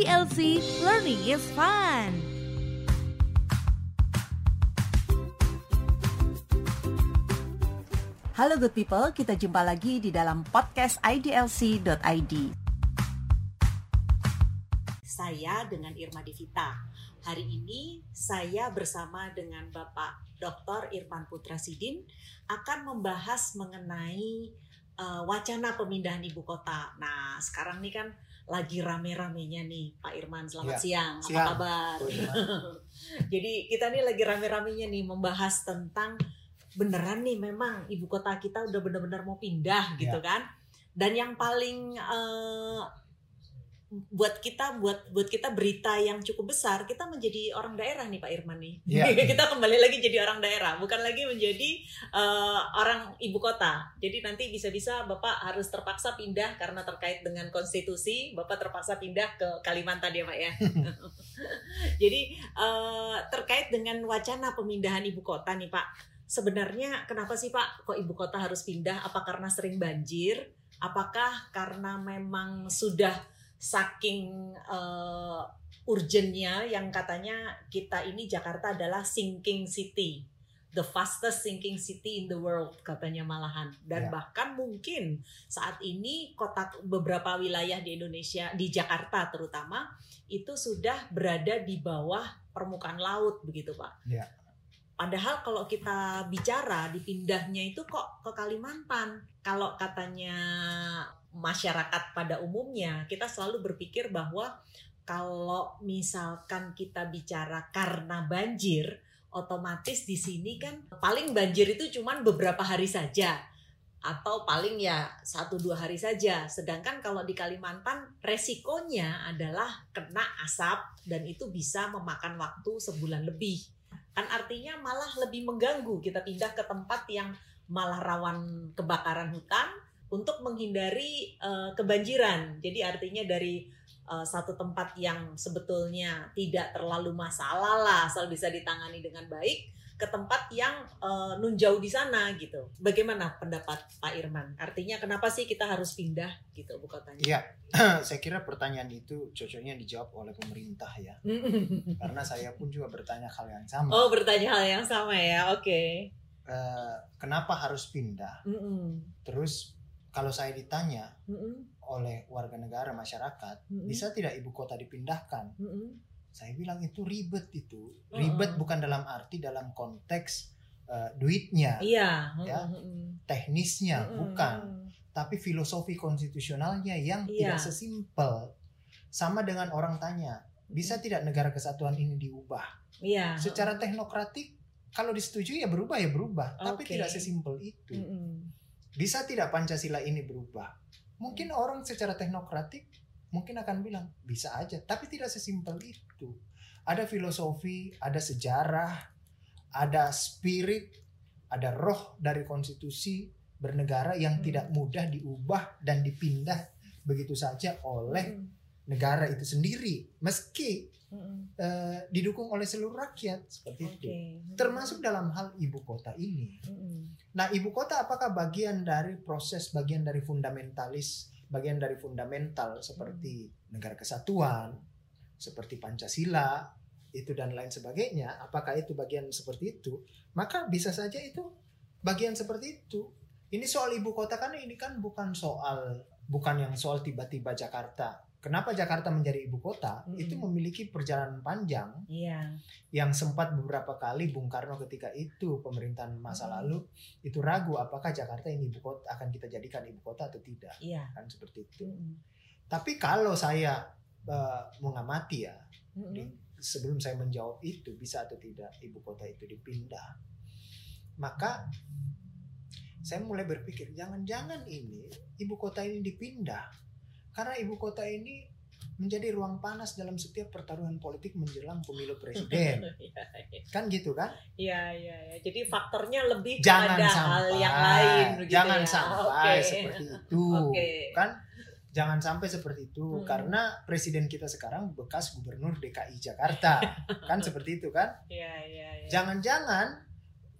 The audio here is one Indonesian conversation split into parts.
IDLC Learning is Fun. Halo good people, kita jumpa lagi di dalam podcast idlc.id. Saya dengan Irma Divita. Hari ini saya bersama dengan Bapak Dr. Irfan Putra Sidin akan membahas mengenai uh, wacana pemindahan ibu kota. Nah, sekarang nih kan lagi rame-ramenya nih Pak Irman. Selamat ya, siang. Apa siang. kabar? Oh, ya. Jadi kita nih lagi rame-ramenya nih membahas tentang beneran nih memang ibu kota kita udah bener-bener mau pindah gitu ya. kan. Dan yang paling uh, buat kita buat buat kita berita yang cukup besar kita menjadi orang daerah nih Pak Irman nih. Yeah. kita kembali lagi jadi orang daerah bukan lagi menjadi uh, orang ibu kota. Jadi nanti bisa-bisa Bapak harus terpaksa pindah karena terkait dengan konstitusi Bapak terpaksa pindah ke Kalimantan ya Pak ya? Jadi uh, terkait dengan wacana pemindahan ibu kota nih Pak sebenarnya kenapa sih Pak kok ibu kota harus pindah? Apa karena sering banjir? Apakah karena memang sudah saking uh, urgentnya yang katanya kita ini Jakarta adalah sinking city the fastest sinking city in the world katanya malahan dan yeah. bahkan mungkin saat ini kota beberapa wilayah di Indonesia di Jakarta terutama itu sudah berada di bawah permukaan laut begitu pak. Yeah. Padahal kalau kita bicara dipindahnya itu kok ke Kalimantan. Kalau katanya masyarakat pada umumnya kita selalu berpikir bahwa kalau misalkan kita bicara karena banjir otomatis di sini kan paling banjir itu cuman beberapa hari saja atau paling ya satu dua hari saja. Sedangkan kalau di Kalimantan resikonya adalah kena asap dan itu bisa memakan waktu sebulan lebih. Kan artinya malah lebih mengganggu kita pindah ke tempat yang malah rawan kebakaran hutan untuk menghindari uh, kebanjiran. Jadi artinya dari uh, satu tempat yang sebetulnya tidak terlalu masalah lah, asal bisa ditangani dengan baik, ke tempat yang uh, nun jauh di sana gitu. Bagaimana pendapat Pak Irman? Artinya kenapa sih kita harus pindah gitu bu kotanya? Iya, saya kira pertanyaan itu cocoknya dijawab oleh pemerintah ya. Karena saya pun juga bertanya hal yang sama. Oh, bertanya hal yang sama ya. Oke. Okay. Uh, kenapa harus pindah? Mm -mm. Terus kalau saya ditanya mm -hmm. oleh warga negara masyarakat, mm -hmm. bisa tidak ibu kota dipindahkan? Mm -hmm. Saya bilang itu ribet itu, ribet bukan dalam arti dalam konteks uh, duitnya, iya. ya, teknisnya mm -hmm. bukan, tapi filosofi konstitusionalnya yang iya. tidak sesimpel. Sama dengan orang tanya, bisa tidak negara kesatuan ini diubah? Iya. Secara teknokratik, kalau disetujui ya berubah ya berubah, okay. tapi tidak sesimpel itu. Mm -hmm bisa tidak Pancasila ini berubah? Mungkin orang secara teknokratik mungkin akan bilang bisa aja, tapi tidak sesimpel itu. Ada filosofi, ada sejarah, ada spirit, ada roh dari konstitusi bernegara yang hmm. tidak mudah diubah dan dipindah begitu saja oleh hmm. negara itu sendiri. Meski uh, didukung oleh seluruh rakyat seperti okay. itu, termasuk dalam hal ibu kota ini. Mm. Nah, ibu kota apakah bagian dari proses, bagian dari fundamentalis, bagian dari fundamental seperti mm. negara kesatuan, seperti Pancasila, itu dan lain sebagainya? Apakah itu bagian seperti itu? Maka bisa saja itu bagian seperti itu. Ini soal ibu kota kan ini kan bukan soal bukan yang soal tiba-tiba Jakarta kenapa Jakarta menjadi ibu kota mm -hmm. itu memiliki perjalanan panjang yeah. yang sempat beberapa kali Bung Karno ketika itu pemerintahan masa mm -hmm. lalu itu ragu apakah Jakarta ini ibu kota akan kita jadikan ibu kota atau tidak yeah. kan seperti itu mm -hmm. tapi kalau saya uh, mengamati ya mm -hmm. di, sebelum saya menjawab itu bisa atau tidak ibu kota itu dipindah maka saya mulai berpikir jangan-jangan ini ibu kota ini dipindah karena ibu kota ini menjadi ruang panas dalam setiap pertarungan politik menjelang pemilu presiden. Iya, iya. kan gitu kan? Iya, iya, ya. Jadi faktornya lebih jangan pada sampai, hal yang lain Jangan ya. sampai okay. seperti itu. Okay. Kan jangan sampai seperti itu hmm. karena presiden kita sekarang bekas gubernur DKI Jakarta. kan seperti itu kan? Iya, iya, iya. Jangan-jangan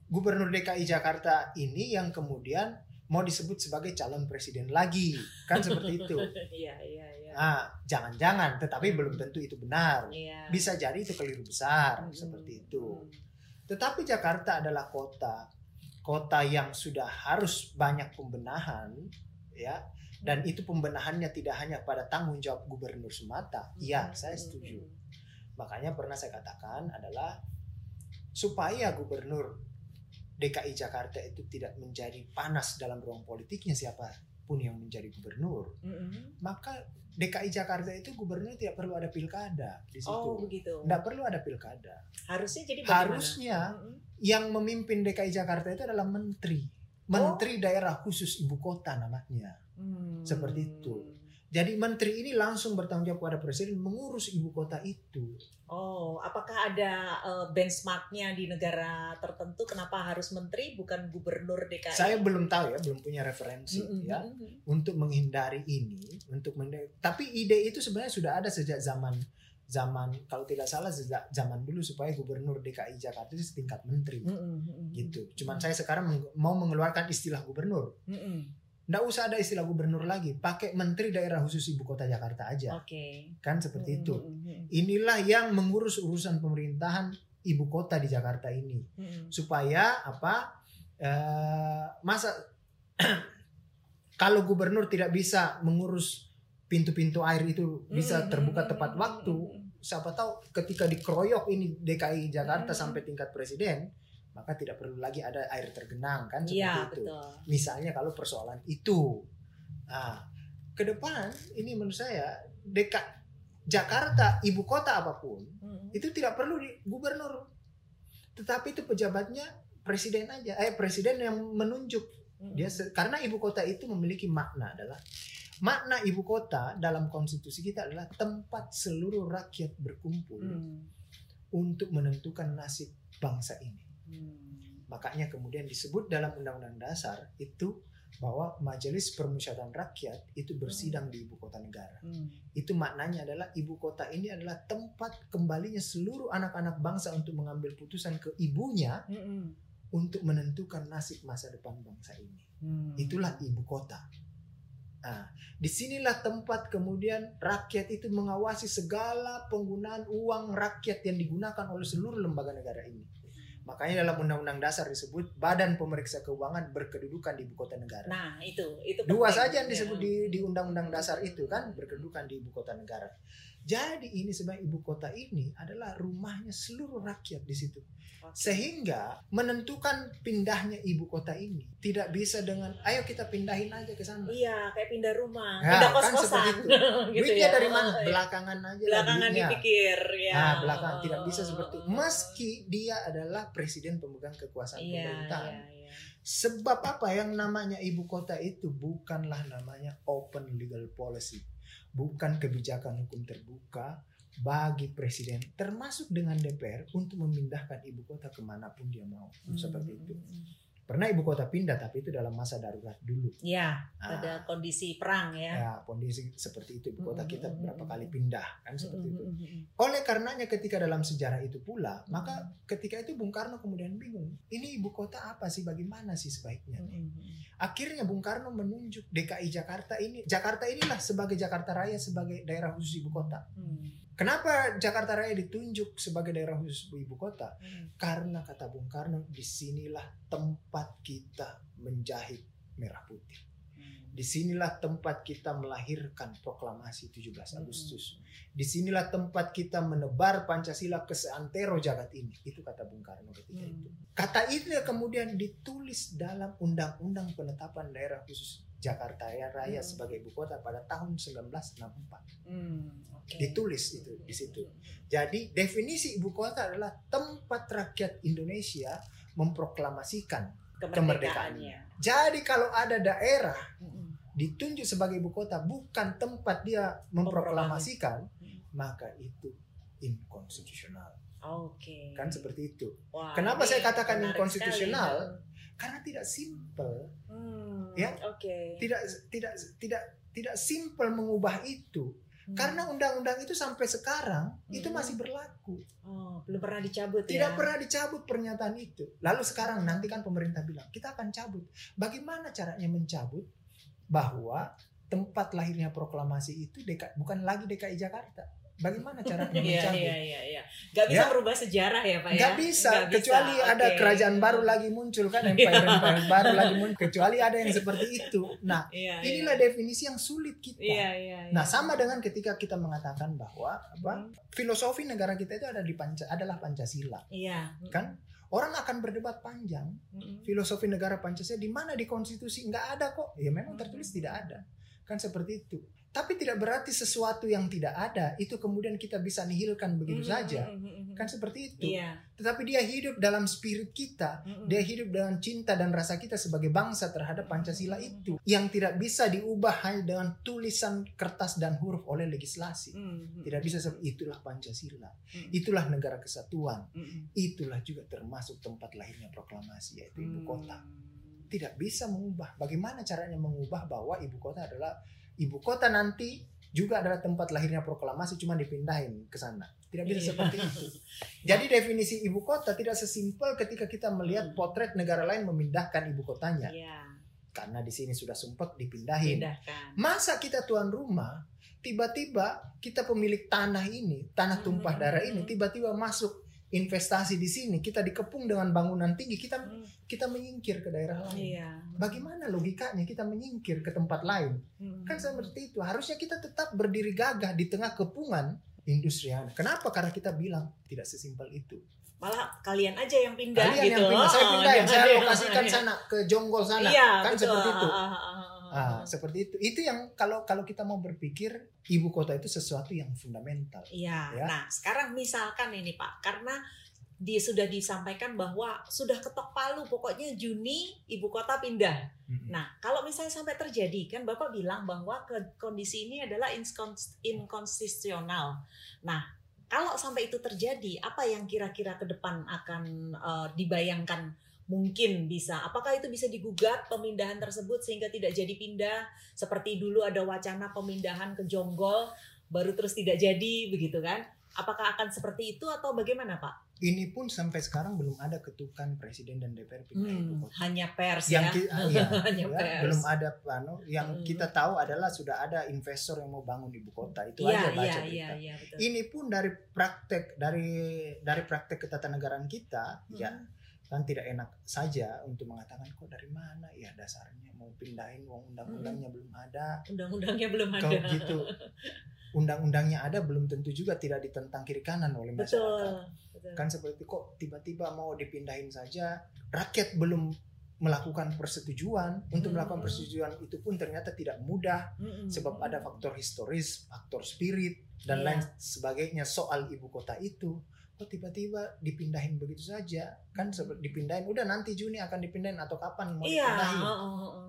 gubernur DKI Jakarta ini yang kemudian mau disebut sebagai calon presiden lagi kan seperti itu iya iya iya iya. Ah, jangan-jangan, tetapi belum tentu itu benar. Iya. Bisa jadi itu keliru besar Hmm, seperti itu. hmm. Tetapi Jakarta adalah kota kota yang sudah harus banyak pembenahan ya dan itu pembenahannya tidak hanya pada tanggung jawab gubernur semata. Iya, Hmm, saya hmm, setuju. hmm. Makanya pernah saya katakan adalah supaya gubernur DKI Jakarta itu tidak menjadi panas dalam ruang politiknya siapa pun yang menjadi gubernur, Mm-mm. maka DKI Jakarta itu gubernur tidak perlu ada pilkada di situ. Oh begitu. Tidak perlu ada pilkada. Harusnya jadi bagaimana? Harusnya Mm-mm. yang memimpin DKI Jakarta itu adalah menteri. Menteri daerah khusus ibu kota namanya. Hmm. Seperti itu. Jadi menteri ini langsung bertanggung jawab kepada presiden mengurus ibu kota itu. Oh, apakah ada eh, benchmarknya di negara tertentu? Kenapa harus menteri bukan gubernur DKI? Saya belum tahu ya, belum punya referensi Mm-mm. ya untuk menghindari ini, untuk menghindari. Tapi ide itu sebenarnya sudah ada sejak zaman zaman kalau tidak salah sejak zaman dulu supaya gubernur DKI Jakarta itu setingkat menteri Mm-mm. gitu. Cuman saya sekarang mau mengeluarkan istilah gubernur. Mm-mm. Nggak usah ada istilah gubernur lagi, pakai menteri daerah khusus ibu kota Jakarta aja. Oke. Kan seperti itu. Inilah yang mengurus urusan pemerintahan ibu kota di Jakarta ini. Supaya apa eh, masa kalau gubernur tidak bisa mengurus pintu-pintu air itu bisa terbuka tepat waktu siapa tahu ketika dikeroyok ini DKI Jakarta sampai tingkat presiden maka tidak perlu lagi ada air tergenang kan seperti Iya, itu betul. misalnya kalau persoalan itu nah ke depan ini menurut saya DK Jakarta ibu kota apa pun Mm-mm. itu tidak perlu di gubernur tetapi itu pejabatnya presiden aja eh presiden yang menunjuk Mm-mm. dia karena ibu kota itu memiliki makna adalah makna ibu kota dalam konstitusi kita adalah tempat seluruh rakyat berkumpul Mm. untuk menentukan nasib bangsa ini Mm. makanya kemudian disebut dalam undang-undang dasar itu bahwa majelis permusyawaratan rakyat itu bersidang di ibu kota negara Mm. itu maknanya adalah ibu kota ini adalah tempat kembalinya seluruh anak-anak bangsa untuk mengambil putusan ke ibunya Mm-mm. untuk menentukan nasib masa depan bangsa ini. Mm. Itulah ibu kota. Nah, di sinilah tempat kemudian rakyat itu mengawasi segala penggunaan uang rakyat yang digunakan oleh seluruh lembaga negara ini. Makanya dalam undang-undang dasar disebut Badan Pemeriksa Keuangan berkedudukan di ibu kota negara. Nah, itu itu Dua saja yang disebut Ya. di, di undang-undang dasar itu kan berkedudukan di ibu kota negara. Jadi ini sebenarnya ibu kota ini adalah rumahnya seluruh rakyat di situ. Sehingga menentukan pindahnya ibu kota ini tidak bisa dengan ayo kita pindahin aja ke sana. Iya, kayak pindah rumah, Ya, pindah kan kos-kosan. seperti itu. gitu Duitnya ya. dari mana? Iya. Belakangan aja lah Belakangan duitnya. dipikir ya. Nah, belakangan tidak bisa seperti itu. Meski dia adalah presiden pemegang kekuasaan Iya, pemerintahan. iya, iya. Sebab apa yang namanya ibu kota itu bukanlah namanya open legal policy, bukan kebijakan hukum terbuka bagi presiden termasuk dengan DPR untuk memindahkan ibu kota ke mana pun dia mau seperti itu. Pernah ibu kota pindah tapi itu dalam masa darurat dulu. Ya, Ah, pada kondisi perang ya. ya kondisi seperti itu ibu kota Mm, kita mm, mm, berapa mm. kali pindah kan seperti itu. Mm, mm, mm, Oleh karenanya ketika dalam sejarah itu pula, maka ketika itu Bung Karno kemudian bingung, ini ibu kota apa sih, bagaimana sih sebaiknya? mm, mm, mm. Akhirnya Bung Karno menunjuk DKI Jakarta ini, Jakarta inilah sebagai Jakarta Raya sebagai daerah khusus ibu kota. Hmm, Kenapa Jakarta Raya ditunjuk sebagai daerah khusus ibu kota? hmm. Karena kata Bung Karno, di sinilah tempat kita menjahit merah putih. Hmm. Di sinilah tempat kita melahirkan proklamasi 17 Hmm. Agustus. Di sinilah tempat kita menebar Pancasila ke seantero jagat ini. Itu kata Bung Karno ketika Hmm. itu. Kata itu kemudian ditulis dalam Undang-Undang Penetapan Daerah Khusus Jakarta Raya Hmm. sebagai ibu kota pada tahun 1964. Hmm, oke. Ditulis itu di situ. Jadi definisi ibu kota adalah tempat rakyat Indonesia memproklamasikan. Kemerdekaannya. Jadi kalau ada daerah Mm, ditunjuk sebagai ibu kota bukan tempat dia memproklamasikan, maka itu inkonstitusional. Oke. Kan seperti itu. Wah, Kenapa saya katakan inkonstitusional? sekali. Karena tidak simple, Hmm, Ya. Oke. tidak tidak tidak tidak simple mengubah itu. Hmm. Karena undang-undang itu sampai sekarang itu Hmm. masih berlaku. oh, belum pernah dicabut ya. Tidak pernah dicabut pernyataan itu. Lalu sekarang nanti kan pemerintah bilang, kita akan cabut. Bagaimana caranya mencabut? Bahwa tempat lahirnya proklamasi itu DK, bukan lagi DKI Jakarta. Bagaimana caranya Iya, iya, iya, iya. Gak bisa ya? merubah sejarah ya Pak Gak ya? bisa, Gak kecuali bisa. ada okay. kerajaan baru lagi muncul kan, empire-empire baru lagi muncul. Kecuali ada yang seperti itu. Nah, iya, inilah iya. definisi yang sulit kita. Iya, iya, iya. Nah, sama dengan ketika kita mengatakan bahwa apa hmm. filosofi negara kita itu ada di Panca, adalah Pancasila. Iya. Kan? Orang akan berdebat panjang. hmm Filosofi negara Pancasila di mana di konstitusi nggak ada kok. Ya memang tertulis tidak ada. Kan seperti itu. Tapi tidak berarti sesuatu yang tidak ada itu kemudian kita bisa nihilkan begitu mm-hmm, saja. Mm-hmm, kan seperti itu. Yeah. Tetapi dia hidup dalam spirit kita. Mm-hmm. Dia hidup dengan cinta dan rasa kita sebagai bangsa terhadap Pancasila mm-hmm. itu yang tidak bisa diubah hanya dengan tulisan kertas dan huruf oleh legislasi. Mm-hmm. Tidak bisa itulah Pancasila. Mm-hmm. Itulah negara kesatuan. Mm-hmm. Itulah juga termasuk tempat lahirnya proklamasi yaitu ibu kota. Mm-hmm. Tidak bisa mengubah. Bagaimana caranya mengubah bahwa ibu kota adalah ibu kota nanti juga adalah tempat lahirnya proklamasi cuma dipindahin ke sana. Tidak bisa iya. seperti itu. Jadi definisi ibu kota tidak sesimpel ketika kita melihat hmm. potret negara lain memindahkan ibu kotanya. Iya. Karena di sini sudah sempat dipindahin. Pindahkan. Masa kita tuan rumah tiba-tiba kita pemilik tanah ini, tanah tumpah hmm. darah ini tiba-tiba masuk investasi di sini, kita dikepung dengan bangunan tinggi, kita hmm. kita menyingkir ke daerah lain. Iya. Bagaimana logikanya kita menyingkir ke tempat lain? Hmm. Kan seperti itu. Harusnya kita tetap berdiri gagah di tengah kepungan industri. Kenapa? Karena kita bilang tidak sesimpel itu. Malah kalian aja yang pindah kalian gitu. Yang pindah. Saya pindah, oh, saya lokasikan sana ke Jonggol sana. Iya, kan betul. seperti itu. Ah, ah, seperti itu. Itu yang kalau kalau kita mau berpikir ibu kota itu sesuatu yang fundamental. Iya. Ya? Nah, sekarang misalkan ini Pak, karena di sudah disampaikan bahwa sudah ketok palu pokoknya Juni ibu kota pindah. Mm-hmm. Nah, kalau misalnya sampai terjadi kan Bapak bilang bahwa ke, kondisi ini adalah inkonstitusional. Nah, kalau sampai itu terjadi, apa yang kira-kira ke depan akan uh, dibayangkan mungkin bisa. Apakah itu bisa digugat pemindahan tersebut sehingga tidak jadi pindah seperti dulu ada wacana pemindahan ke Jonggol baru terus tidak jadi begitu kan? Apakah akan seperti itu atau bagaimana Pak? Ini pun sampai sekarang belum ada ketukan presiden dan DPR pindah hmm, ibu kota. Hanya pers yang ya. Ki, ya, hanya ya, pers. Belum ada plano. Yang hmm. kita tahu adalah sudah ada investor yang mau bangun ibu kota. Itu ya, aja baca ya, berita. Ya, ya, betul. Ini pun dari praktek dari dari praktek ketatanegaraan kita ya, hmm. ya kan tidak enak saja untuk mengatakan kok dari mana ya dasarnya mau pindahin uang undang-undangnya hmm. belum ada undang-undangnya belum ada kalau gitu undang-undangnya ada belum tentu juga tidak ditentang kiri kanan oleh masyarakat betul, betul. kan seperti kok tiba-tiba mau dipindahin saja rakyat belum melakukan persetujuan untuk hmm. melakukan persetujuan itu pun ternyata tidak mudah hmm. sebab ada faktor historis faktor spirit dan yeah. lain sebagainya soal ibu kota itu kok tiba-tiba dipindahin begitu saja kan seperti dipindahin udah nanti Juni akan dipindahin atau kapan mau iya, dipindahin oh, oh, oh.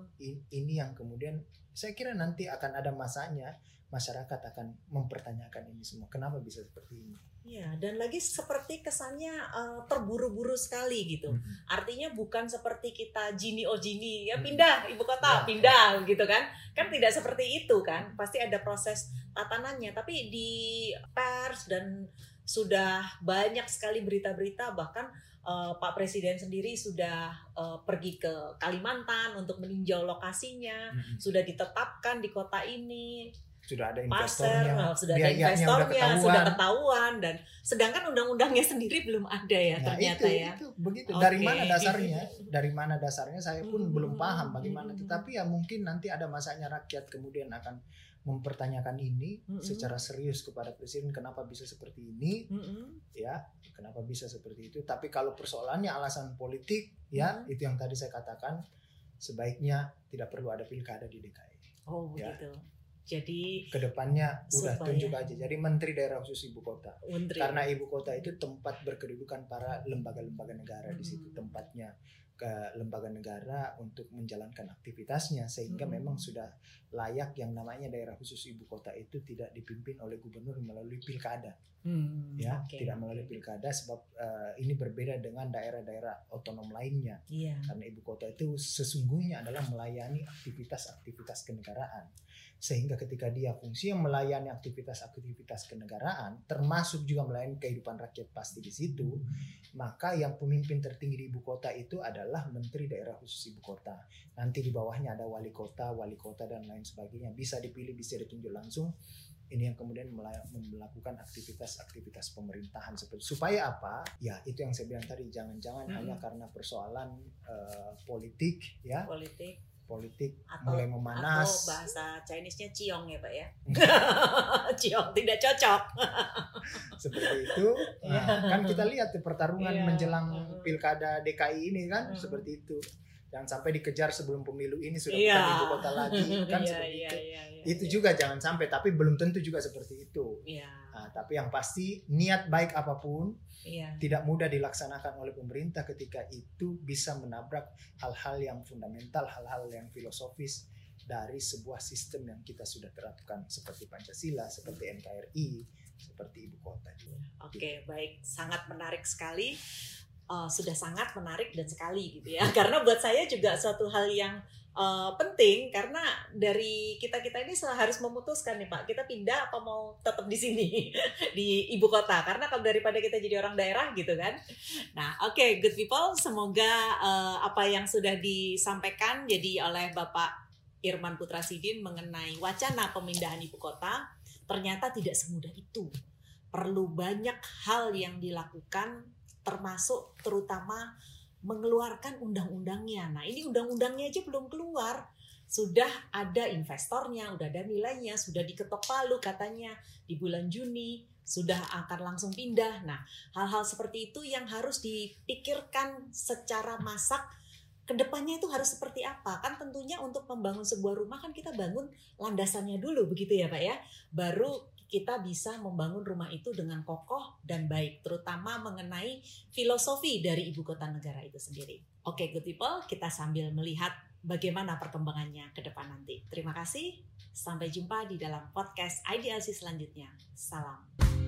ini yang kemudian saya kira nanti akan ada masanya masyarakat akan mempertanyakan ini semua kenapa bisa seperti ini Iya, dan lagi seperti kesannya uh, terburu-buru sekali gitu. Mm -hmm. Artinya bukan seperti kita jini oh jini ya pindah ibu kota, ya, pindah ya. gitu kan. Kan tidak seperti itu kan. Pasti ada proses tatanannya, tapi di pers dan sudah banyak sekali berita-berita bahkan uh, Pak Presiden sendiri sudah uh, pergi ke Kalimantan untuk meninjau lokasinya, hmm. sudah ditetapkan di kota ini. Sudah ada investornya, Pasar, eh, sudah ada investornya, sudah, sudah ketahuan dan sedangkan undang-undangnya sendiri belum ada ya nah, ternyata itu, ya. Itu begitu. Okay. Dari mana dasarnya? Dari mana dasarnya saya pun hmm. belum paham bagaimana. Hmm. Tetapi ya mungkin nanti ada masanya rakyat kemudian akan mempertanyakan ini mm -hmm. secara serius kepada presiden kenapa bisa seperti ini mm -hmm. ya kenapa bisa seperti itu tapi kalau persoalannya alasan politik ya mm -hmm. itu yang tadi saya katakan sebaiknya tidak perlu ada pilkada di DKI oh ya. begitu jadi ke depannya udah tunjuk aja jadi menteri daerah khusus ibu kota menteri. karena ibu kota itu tempat berkedudukan para lembaga-lembaga negara mm -hmm. di situ tempatnya ke lembaga negara untuk menjalankan aktivitasnya sehingga hmm. memang sudah layak yang namanya daerah khusus ibu kota itu tidak dipimpin oleh gubernur melalui pilkada hmm, ya okay. tidak melalui pilkada sebab uh, ini berbeda dengan daerah-daerah otonom lainnya yeah. karena ibu kota itu sesungguhnya adalah melayani aktivitas-aktivitas kenegaraan sehingga ketika dia fungsi yang melayani aktivitas-aktivitas kenegaraan termasuk juga melayani kehidupan rakyat pasti di situ maka yang pemimpin tertinggi di ibu kota itu adalah adalah Menteri Daerah Khusus Ibu Kota. Nanti di bawahnya ada wali kota, wali kota dan lain sebagainya. Bisa dipilih, bisa ditunjuk langsung. Ini yang kemudian melakukan aktivitas-aktivitas pemerintahan seperti supaya apa? Ya itu yang saya bilang tadi jangan-jangan hmm. hanya karena persoalan uh, politik ya. Politik politik atau, mulai memanas. Atau bahasa Chinese-nya ciong ya Pak ya. ciong tidak cocok. Seperti itu. Nah, kan kita lihat pertarungan yeah. menjelang pilkada DKI ini kan seperti itu. Jangan sampai dikejar sebelum pemilu ini sudah yeah. bukan ibu kota lagi kan yeah, seperti yeah, itu. Yeah, yeah, itu yeah. juga jangan sampai tapi belum tentu juga seperti itu. Yeah. Nah, tapi yang pasti niat baik apa pun yeah. tidak mudah dilaksanakan oleh pemerintah ketika itu bisa menabrak hal-hal yang fundamental, hal-hal yang filosofis dari sebuah sistem yang kita sudah terapkan seperti Pancasila, seperti NKRI, seperti ibu kota juga. Oke, okay, baik, sangat menarik sekali uh, sudah sangat menarik dan sekali gitu ya. Karena buat saya juga suatu hal yang uh, penting karena dari kita kita ini harus memutuskan nih pak kita pindah atau mau tetap di sini di ibu kota? Karena kalau daripada kita jadi orang daerah gitu kan. Nah oke okay, good people semoga uh, apa yang sudah disampaikan jadi oleh bapak Irman Putra Sidin mengenai wacana pemindahan ibu kota ternyata tidak semudah itu. Perlu banyak hal yang dilakukan termasuk terutama mengeluarkan undang-undangnya. Nah, ini undang-undangnya aja belum keluar. Sudah ada investornya, sudah ada nilainya, sudah diketok palu katanya di bulan Juni sudah akan langsung pindah. Nah, hal-hal seperti itu yang harus dipikirkan secara masak ke depannya itu harus seperti apa kan tentunya untuk membangun sebuah rumah kan kita bangun landasannya dulu begitu ya pak ya baru kita bisa membangun rumah itu dengan kokoh dan baik, terutama mengenai filosofi dari ibu kota negara itu sendiri. Oke, good people, kita sambil melihat bagaimana perkembangannya ke depan nanti. Terima kasih, sampai jumpa di dalam podcast IDLC selanjutnya. Salam.